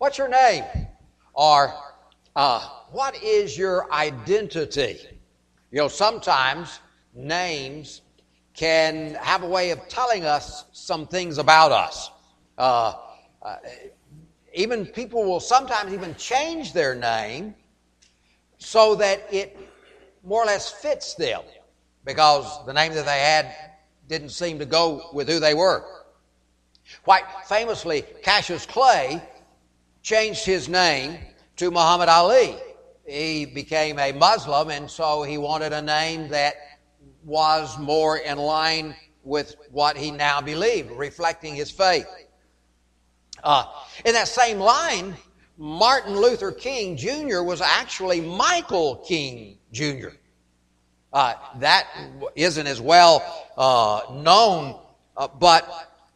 What's your name? Or uh, what is your identity? You know, sometimes names can have a way of telling us some things about us. Uh, uh, even people will sometimes even change their name so that it more or less fits them because the name that they had didn't seem to go with who they were. Quite famously, Cassius Clay changed his name to Muhammad Ali. He became a Muslim, and so he wanted a name that was more in line with what he now believed, reflecting his faith. Uh, in that same line, Martin Luther King Jr. was actually Michael King Jr. Uh, that isn't as well uh, known, uh, but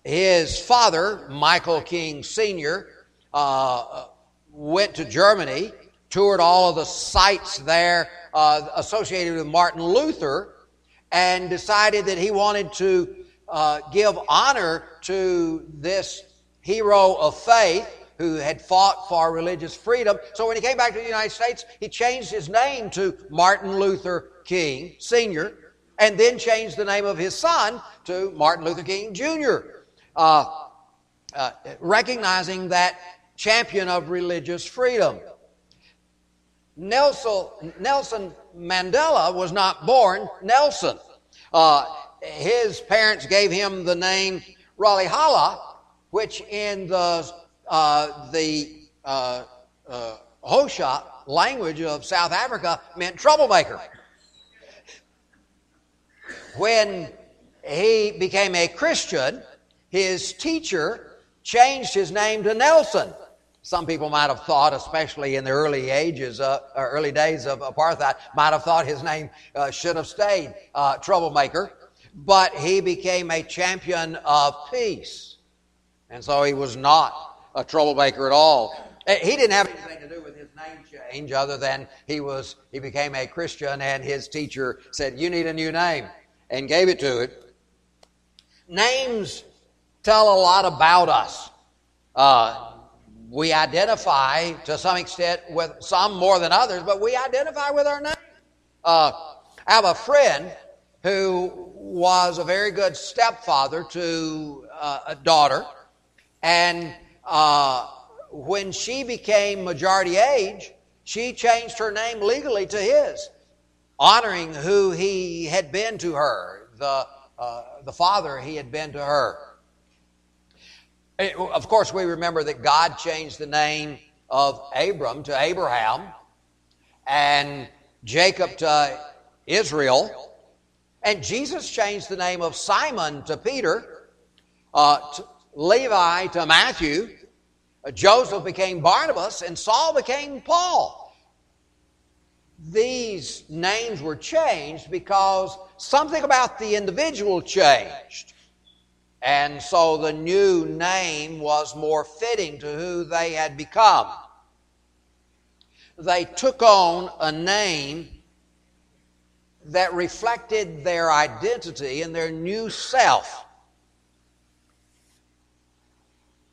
his father, Michael King Sr., uh, went to Germany, toured all of the sites there uh, associated with Martin Luther, and decided that he wanted to uh, give honor to this hero of faith who had fought for religious freedom. So when he came back to the United States, he changed his name to Martin Luther King Sr., and then changed the name of his son to Martin Luther King Jr., uh, uh, recognizing that champion of religious freedom. Nelson, Nelson Mandela was not born Nelson. Uh, his parents gave him the name Rolihlahla, which in the, uh, the uh, uh, Xhosa language of South Africa meant troublemaker. When he became a Christian, his teacher changed his name to Nelson. Some people might have thought, especially in the early ages, uh, early days of apartheid, might have thought his name uh, should have stayed uh, troublemaker. But he became a champion of peace, and so he was not a troublemaker at all. Eh, he didn't have anything to do with his name change, other than he was he became a Christian, and his teacher said, "You need a new name," and gave it to it. Names tell a lot about us. We identify to some extent with some more than others, but we identify with our name. Uh, I have a friend who was a very good stepfather to uh, a daughter, and uh, when she became majority age, she changed her name legally to his, honoring who he had been to her, the, uh, the father he had been to her. Eh, of course, we remember that God changed the name of Abram to Abraham and Jacob to Israel. And Jesus changed the name of Simon to Peter, uh, to Levi to Matthew, uh, Joseph became Barnabas, and Saul became Paul. These names were changed because something about the individual changed. And so the new name was more fitting to who they had become. They took on a name that reflected their identity and their new self.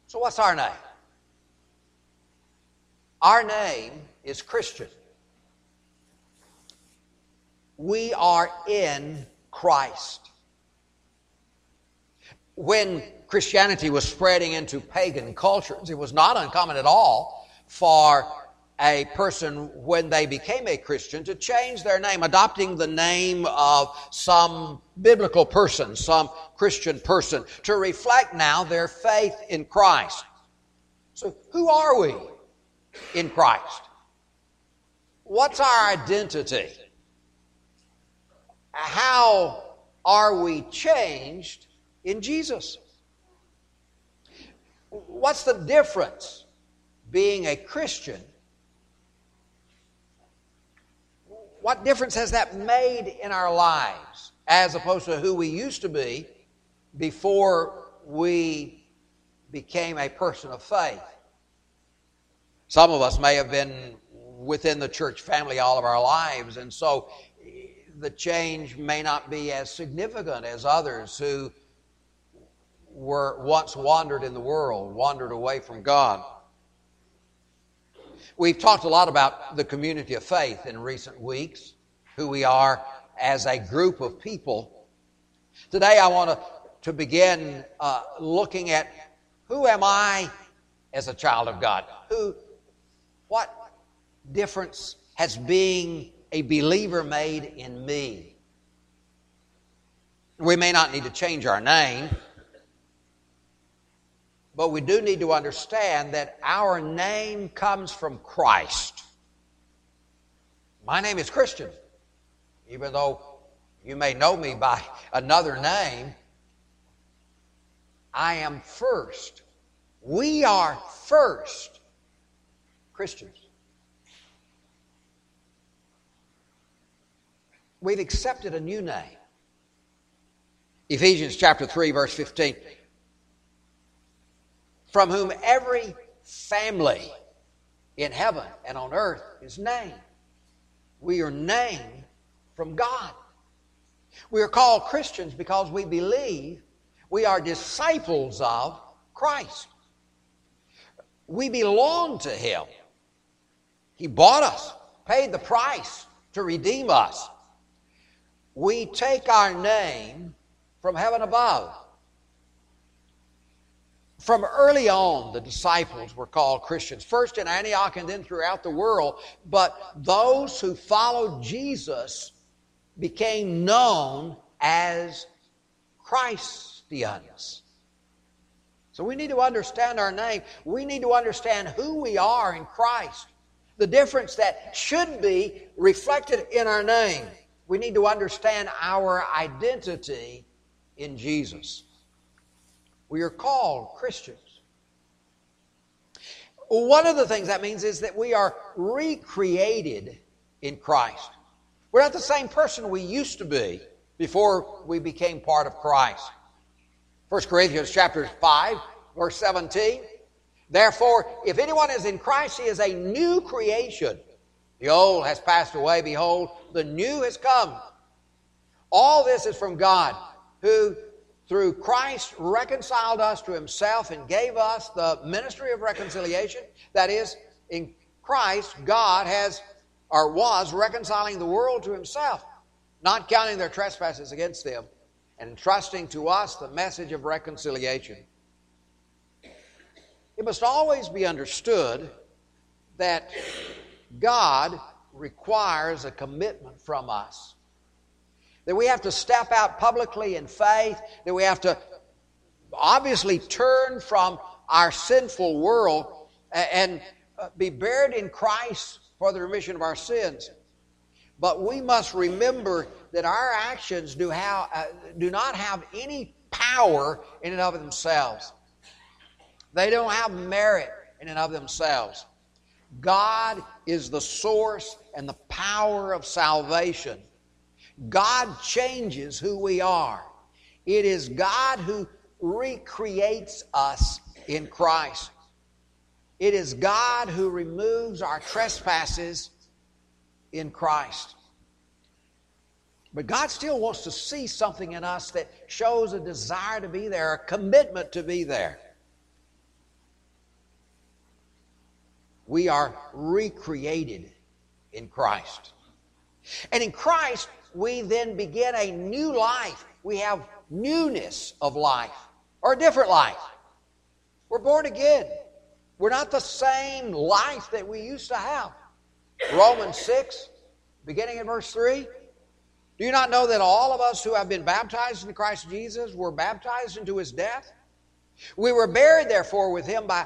So, what's our name? Our name is Christian. We are in Christ when Christianity was spreading into pagan cultures, it was not uncommon at all for a person, when they became a Christian, to change their name, adopting the name of some biblical person, some Christian person, to reflect now their faith in Christ. So, who are we in Christ? What's our identity? How are we changed in Jesus. What's the difference being a Christian? What difference has that made in our lives as opposed to who we used to be before we became a person of faith? Some of us may have been within the church family all of our lives, and so the change may not be as significant as others who were once wandered in the world, wandered away from God. We've talked a lot about the community of faith in recent weeks, who we are as a group of people. Today, I want to, to begin uh, looking at who am I as a child of God? Who, what difference has being a believer made in me? We may not need to change our name, but we do need to understand that our name comes from Christ. My name is Christian, even though you may know me by another name. I am first. We are first Christians. We've accepted a new name. Ephesians chapter 3, verse 15. From whom every family in heaven and on earth is named. We are named from God. We are called Christians because we believe we are disciples of Christ. We belong to Him. He bought us, paid the price to redeem us. We take our name from heaven above. From early on, the disciples were called Christians, first in Antioch and then throughout the world. But those who followed Jesus became known as Christians. So we need to understand our name. We need to understand who we are in Christ. The difference that should be reflected in our name. We need to understand our identity in Jesus. We are called Christians. One of the things that means is that we are recreated in Christ. We're not the same person we used to be before we became part of Christ. 1 Corinthians chapter 5, verse 17. Therefore, if anyone is in Christ, he is a new creation. The old has passed away. Behold, the new has come. All this is from God, who through Christ reconciled us to himself and gave us the ministry of reconciliation. That is, in Christ, God has or was reconciling the world to himself, not counting their trespasses against them, and entrusting to us the message of reconciliation. It must always be understood that God requires a commitment from us. That we have to step out publicly in faith, that we have to obviously turn from our sinful world and uh, be buried in Christ for the remission of our sins. But we must remember that our actions do, have, uh, do not have any power in and of themselves. They don't have merit in and of themselves. God is the source and the power of salvation. God changes who we are. It is God who recreates us in Christ. It is God who removes our trespasses in Christ. But God still wants to see something in us that shows a desire to be there, a commitment to be there. We are recreated in Christ. And in Christ, we then begin a new life. We have newness of life, or a different life. We're born again. We're not the same life that we used to have. Romans 6, beginning in verse 3. Do you not know that all of us who have been baptized into Christ Jesus were baptized into his death? We were buried, therefore, with him by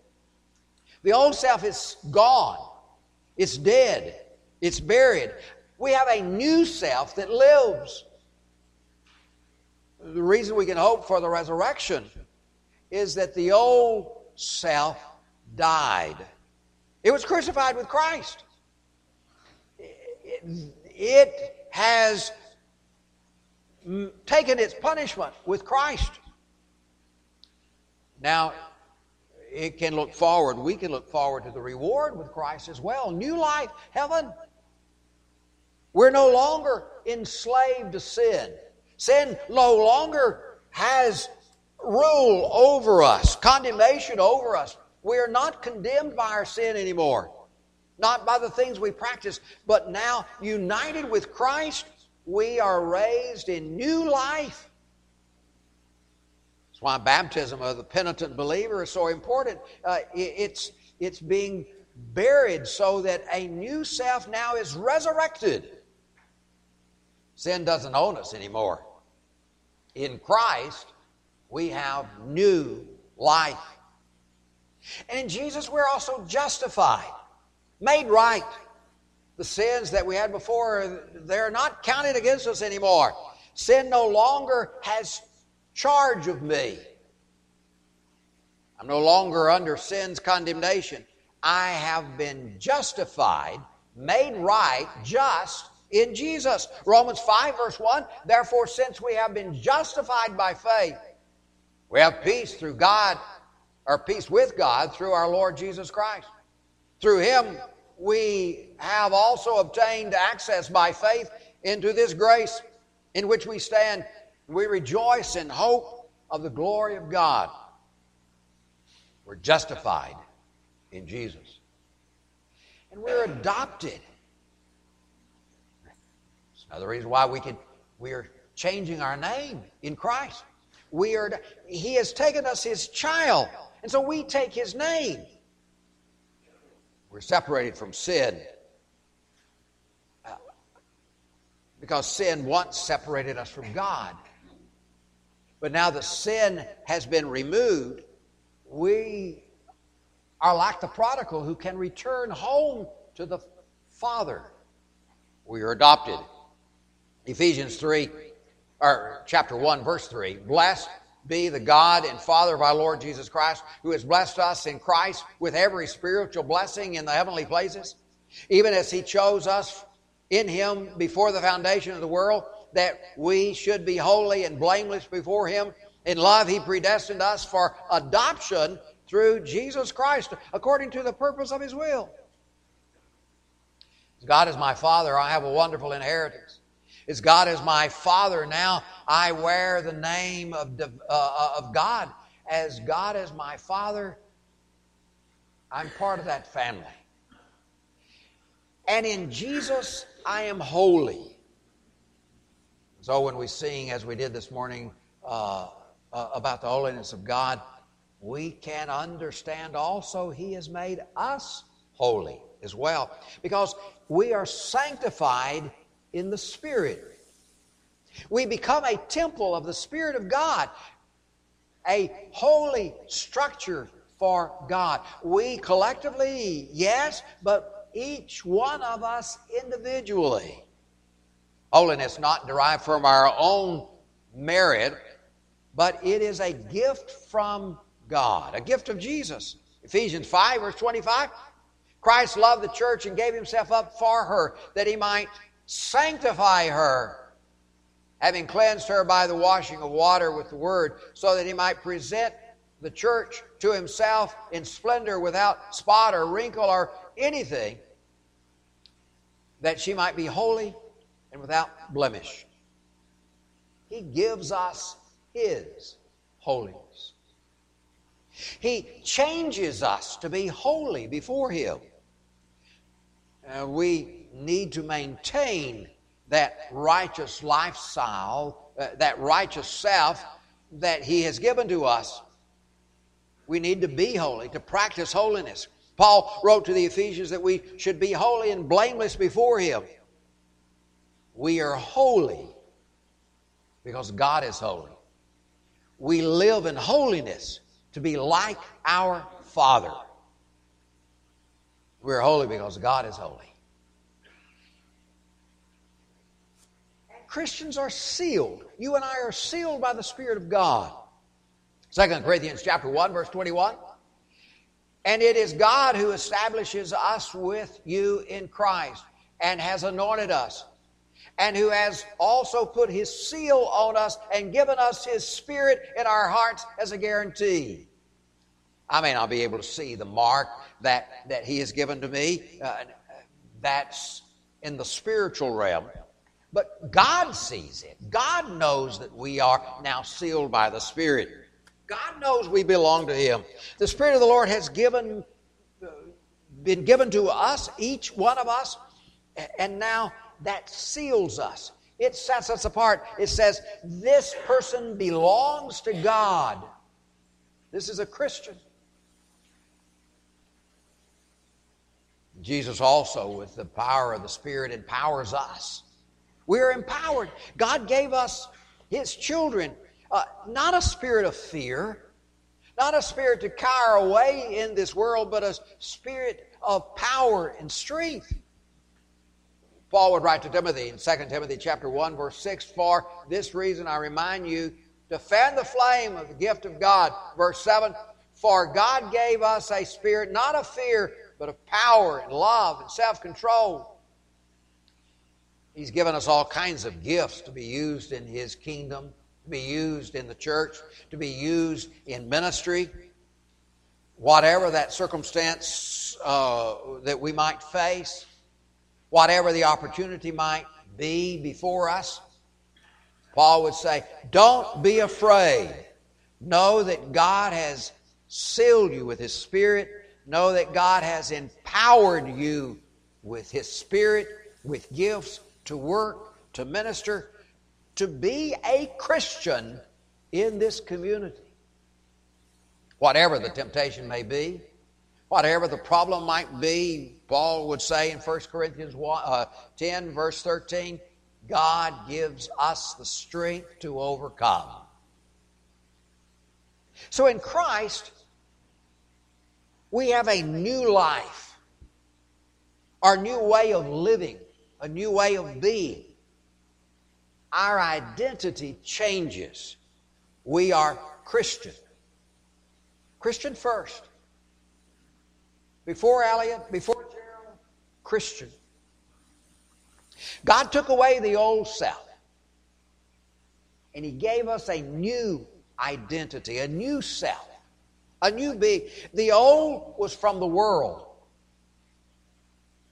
The old self is gone, it's dead, it's buried. We have a new self that lives. The reason we can hope for the resurrection is that the old self died. It was crucified with Christ. it has taken its punishment with Christ. Now, it can look forward. We can look forward to the reward with Christ as well. New life, heaven. We're no longer enslaved to sin. Sin no longer has rule over us, condemnation over us. We are not condemned by our sin anymore, not by the things we practice, but now united with Christ, we are raised in new life. Why baptism of the penitent believer is so important. Uh, it's, it's being buried so that a new self now is resurrected. Sin doesn't own us anymore. In Christ, we have new life. And in Jesus, we're also justified, made right. The sins that we had before, they're not counted against us anymore. Sin no longer has charge of me. I'm no longer under sin's condemnation. I have been justified, made right, just in Jesus. Romans 5, verse 1 Therefore, since we have been justified by faith, we have peace through God, or peace with God through our Lord Jesus Christ. Through Him, we have also obtained access by faith into this grace in which we stand. We rejoice in hope of the glory of God. We're justified in Jesus. And we're adopted. Another reason why we can we're changing our name in Christ. We are, he has taken us his child, and so we take his name. We're separated from sin. Uh, because sin once separated us from God. But now the sin has been removed, we are like the prodigal who can return home to the Father. We are adopted. Ephesians 3 or chapter 1, verse 3. Blessed be the God and Father of our Lord Jesus Christ, who has blessed us in Christ with every spiritual blessing in the heavenly places, even as He chose us in Him before the foundation of the world, that we should be holy and blameless before Him. In love, He predestined us for adoption through Jesus Christ, according to the purpose of His will. As God is my Father, I have a wonderful inheritance. As God is my Father, now I wear the name of, uh, uh, of God. As God is my Father, I'm part of that family. And in Jesus, I am holy. So when we sing, as we did this morning, uh, uh, about the holiness of God, we can understand also He has made us holy as well. Because we are sanctified in the Spirit. We become a temple of the Spirit of God, a holy structure for God. We collectively, yes, but each one of us individually. Holiness not derived from our own merit, but it is a gift from God, a gift of Jesus. Ephesians 5, verse 25. Christ loved the church and gave himself up for her that he might sanctify her, having cleansed her by the washing of water with the word, so that he might present the church to himself in splendor without spot or wrinkle or anything, that she might be holy and without blemish. He gives us his holiness. He changes us to be holy before him. Uh, we need to maintain that righteous lifestyle, uh, that righteous self that He has given to us. We need to be holy, to practice holiness. Paul wrote to the Ephesians that we should be holy and blameless before Him. We are holy because God is holy. We live in holiness to be like our Father. We're holy because God is holy. Christians are sealed. You and I are sealed by the Spirit of God. 2 Corinthians chapter 1, verse 21. And it is God who establishes us with you in Christ and has anointed us, and who has also put his seal on us and given us his spirit in our hearts as a guarantee. I may not be able to see the mark that, that he has given to me. Uh, that's in the spiritual realm. But God sees it. God knows that we are now sealed by the Spirit. God knows we belong to Him. The Spirit of the Lord has given, uh, been given to us, each one of us, and now that seals us. It sets us apart. It says, This person belongs to God. This is a Christian. Jesus also, with the power of the Spirit, empowers us. We are empowered. God gave us, His children, uh, not a spirit of fear, not a spirit to cower away in this world, but a spirit of power and strength. Paul would write to Timothy in 2 Timothy chapter 1 verse 6 for this reason I remind you to fan the flame of the gift of God. Verse 7 for God gave us a spirit not of fear but of power and love and self-control. He's given us all kinds of gifts to be used in his kingdom to be used in the church to be used in ministry. Whatever that circumstance uh, that we might face whatever the opportunity might be before us. Paul would say, Don't be afraid. Know that God has sealed you with His Spirit. Know that God has empowered you with His Spirit, with gifts to work, to minister, to be a Christian in this community. Whatever the temptation may be, whatever the problem might be, Paul would say in 1 Corinthians 1, uh, 10, verse 13, God gives us the strength to overcome. So in Christ, we have a new life, our new way of living, a new way of being. Our identity changes. We are Christian. Christian first. Before Elliot, before Christian. God took away the old self and He gave us a new identity, a new self, a new being. The old was from the world.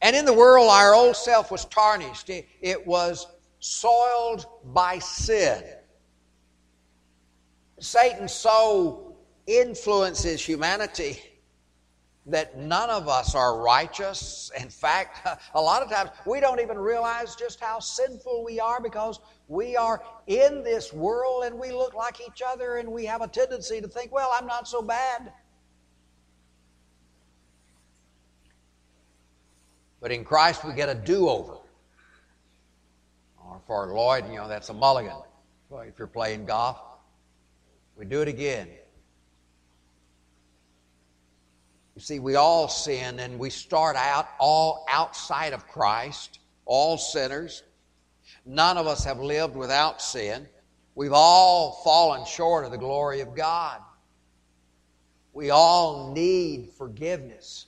And in the world, our old self was tarnished, it, was soiled by sin. Satan so influences humanity that none of us are righteous. In fact, a lot of times we don't even realize just how sinful we are because we are in this world and we look like each other and we have a tendency to think, well, I'm not so bad. But in Christ, we get a do over. Or for Lloyd, you know, that's a mulligan. if you're playing golf, we do it again. You see, we all sin and we start out all outside of Christ, all sinners. None of us have lived without sin. We've all fallen short of the glory of God. We all need forgiveness.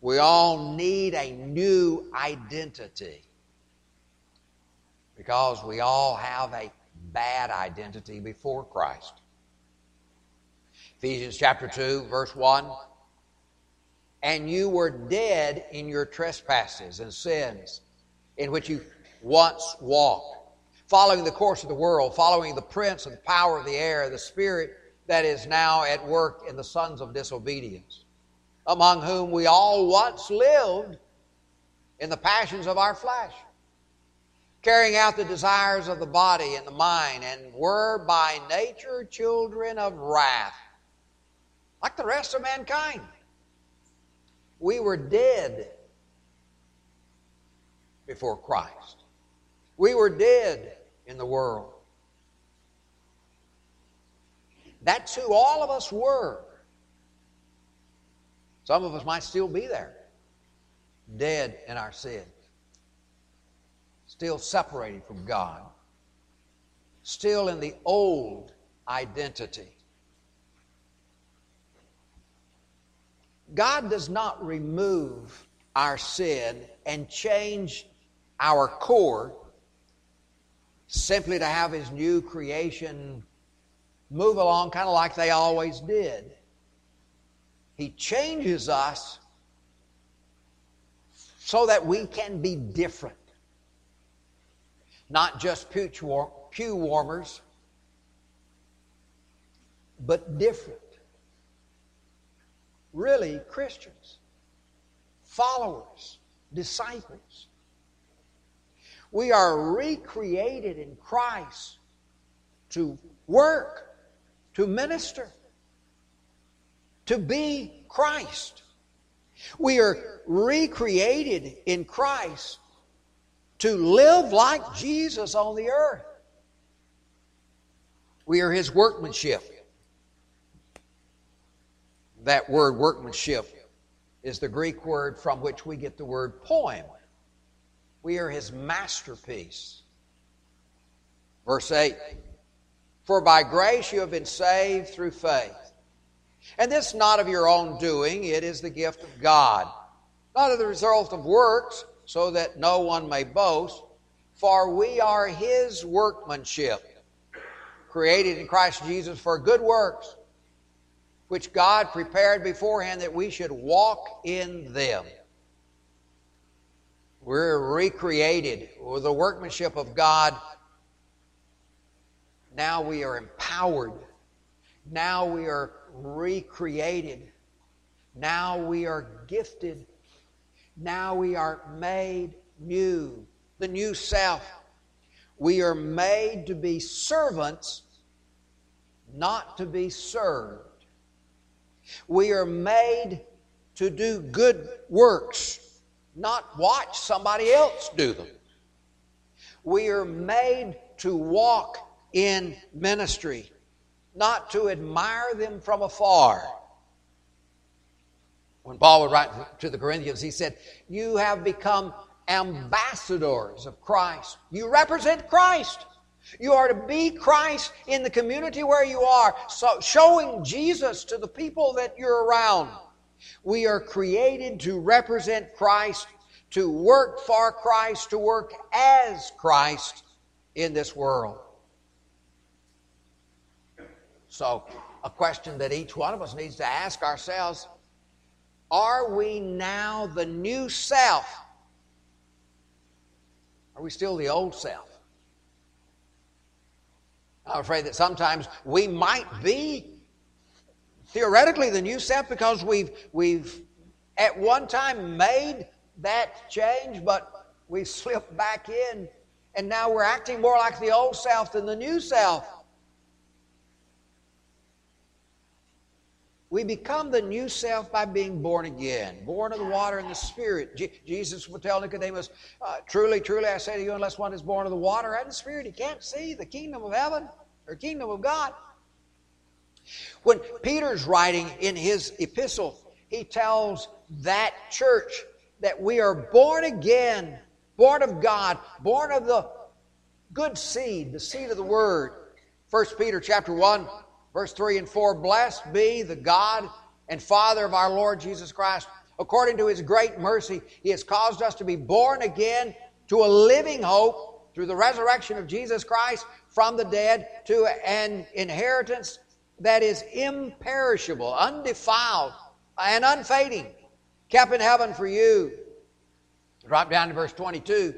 We all need a new identity because we all have a bad identity before Christ. Ephesians chapter 2, verse 1 and you were dead in your trespasses and sins in which you once walked, following the course of the world, following the prince of the power of the air, the spirit that is now at work in the sons of disobedience, among whom we all once lived in the passions of our flesh, carrying out the desires of the body and the mind, and were by nature children of wrath, like the rest of mankind. We were dead before Christ. We were dead in the world. That's who all of us were. Some of us might still be there, dead in our sins, still separated from God, still in the old identity. God does not remove our sin and change our core simply to have his new creation move along kind of like they always did. He changes us so that we can be different. Not just pew warmers, but different. Really, Christians, followers, disciples. We are recreated in Christ to work, to minister, to be Christ. We are recreated in Christ to live like Jesus on the earth. We are His workmanship. That word workmanship is the Greek word from which we get the word poem. We are His masterpiece. Verse 8 For by grace you have been saved through faith. And this not of your own doing, it is the gift of God, not of the result of works, so that no one may boast. For we are his workmanship, created in Christ Jesus for good works, which God prepared beforehand that we should walk in them. We're recreated with the workmanship of God. Now we are empowered. Now we are recreated. Now we are gifted. Now we are made new. The new self. We are made to be servants, not to be served. We are made to do good works, not watch somebody else do them. We are made to walk in ministry, not to admire them from afar. When Paul would write to the Corinthians, he said, You have become ambassadors of Christ. You represent Christ. You are to be Christ in the community where you are, so showing Jesus to the people that you're around. We are created to represent Christ, to work for Christ, to work as Christ in this world. So, a question that each one of us needs to ask ourselves are we now the new self? Are we still the old self? I'm afraid that sometimes we might be theoretically the new self because we've, we've at one time made that change, but we slipped back in, and now we're acting more like the old self than the new self. We become the new self by being born again, born of the water and the Spirit. Je- Jesus would tell Nicodemus, uh, Truly, truly, I say to you, unless one is born of the water and the Spirit, he can't see the kingdom of heaven or kingdom of God. When Peter's writing in his epistle, he tells that church that we are born again, born of God, born of the good seed, the seed of the word. 1 Peter chapter 1 Verse 3 and 4 Blessed be the God and Father of our Lord Jesus Christ. According to his great mercy, he has caused us to be born again to a living hope through the resurrection of Jesus Christ from the dead to an inheritance that is imperishable, undefiled, and unfading, kept in heaven for you. Drop down to verse 22.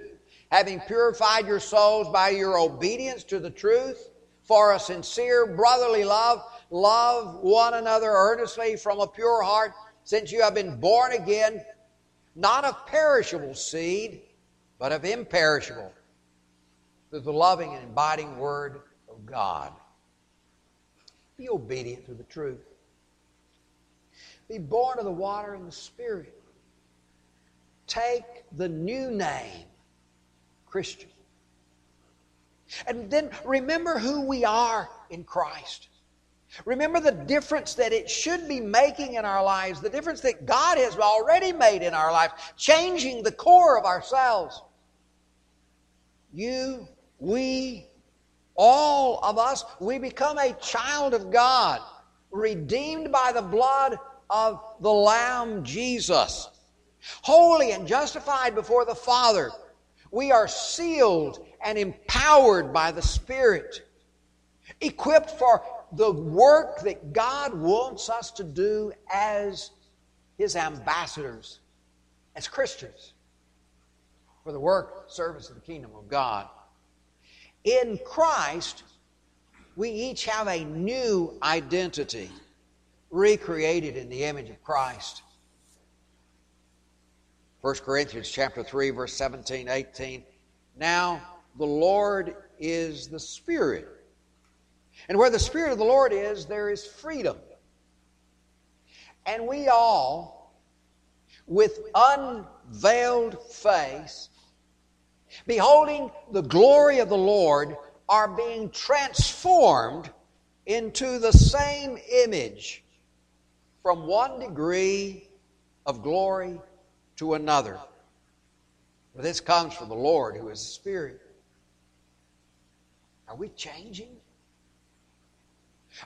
Having purified your souls by your obedience to the truth, for a sincere brotherly love. Love one another earnestly from a pure heart, since you have been born again, not of perishable seed, but of imperishable, through the loving and abiding word of God. Be obedient to the truth. Be born of the water and the Spirit. Take the new name, Christian. And then remember who we are in Christ. Remember the difference that it should be making in our lives, the difference that God has already made in our lives, changing the core of ourselves. You, we, all of us, we become a child of God, redeemed by the blood of the Lamb Jesus. holy and justified before the Father. We are sealed and empowered by the Spirit, equipped for the work that God wants us to do as His ambassadors, as Christians, for the work, service of the kingdom of God. In Christ, we each have a new identity, recreated in the image of Christ. 1 Corinthians chapter 3 verse 17 18 Now the Lord is the Spirit and where the Spirit of the Lord is, there is freedom. And we all, with unveiled face, beholding the glory of the Lord, are being transformed into the same image from one degree of glory to another. For this comes from the Lord who is the Spirit. Are we changing?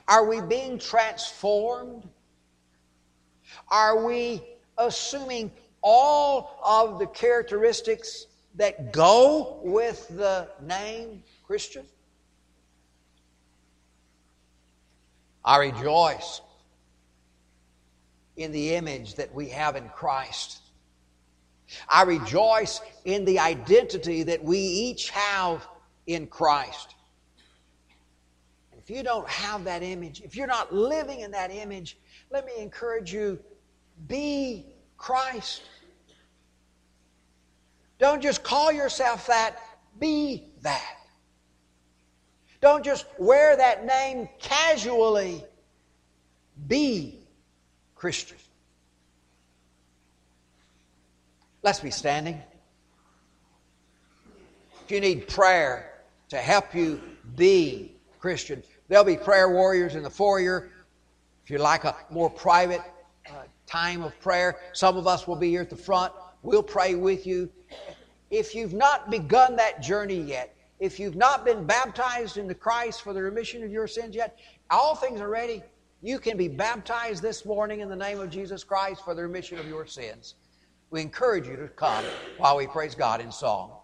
Are we being transformed? Are we assuming all of the characteristics that go with the name Christian? I rejoice in the image that we have in Christ. I rejoice in the identity that we each have in Christ And if you don't have that image, if you're not living in that image, let me encourage you be Christ. Don't just call yourself that, be that. Don't just wear that name casually, be Christian. Let's be standing. If you need prayer to help you be Christian, There'll be prayer warriors in the foyer. If you like a more private uh, time of prayer, some of us will be here at the front. We'll pray with you. If you've not begun that journey yet, if you've not been baptized into Christ for the remission of your sins yet, all things are ready. You can be baptized this morning in the name of Jesus Christ for the remission of your sins. We encourage you to come while we praise God in song.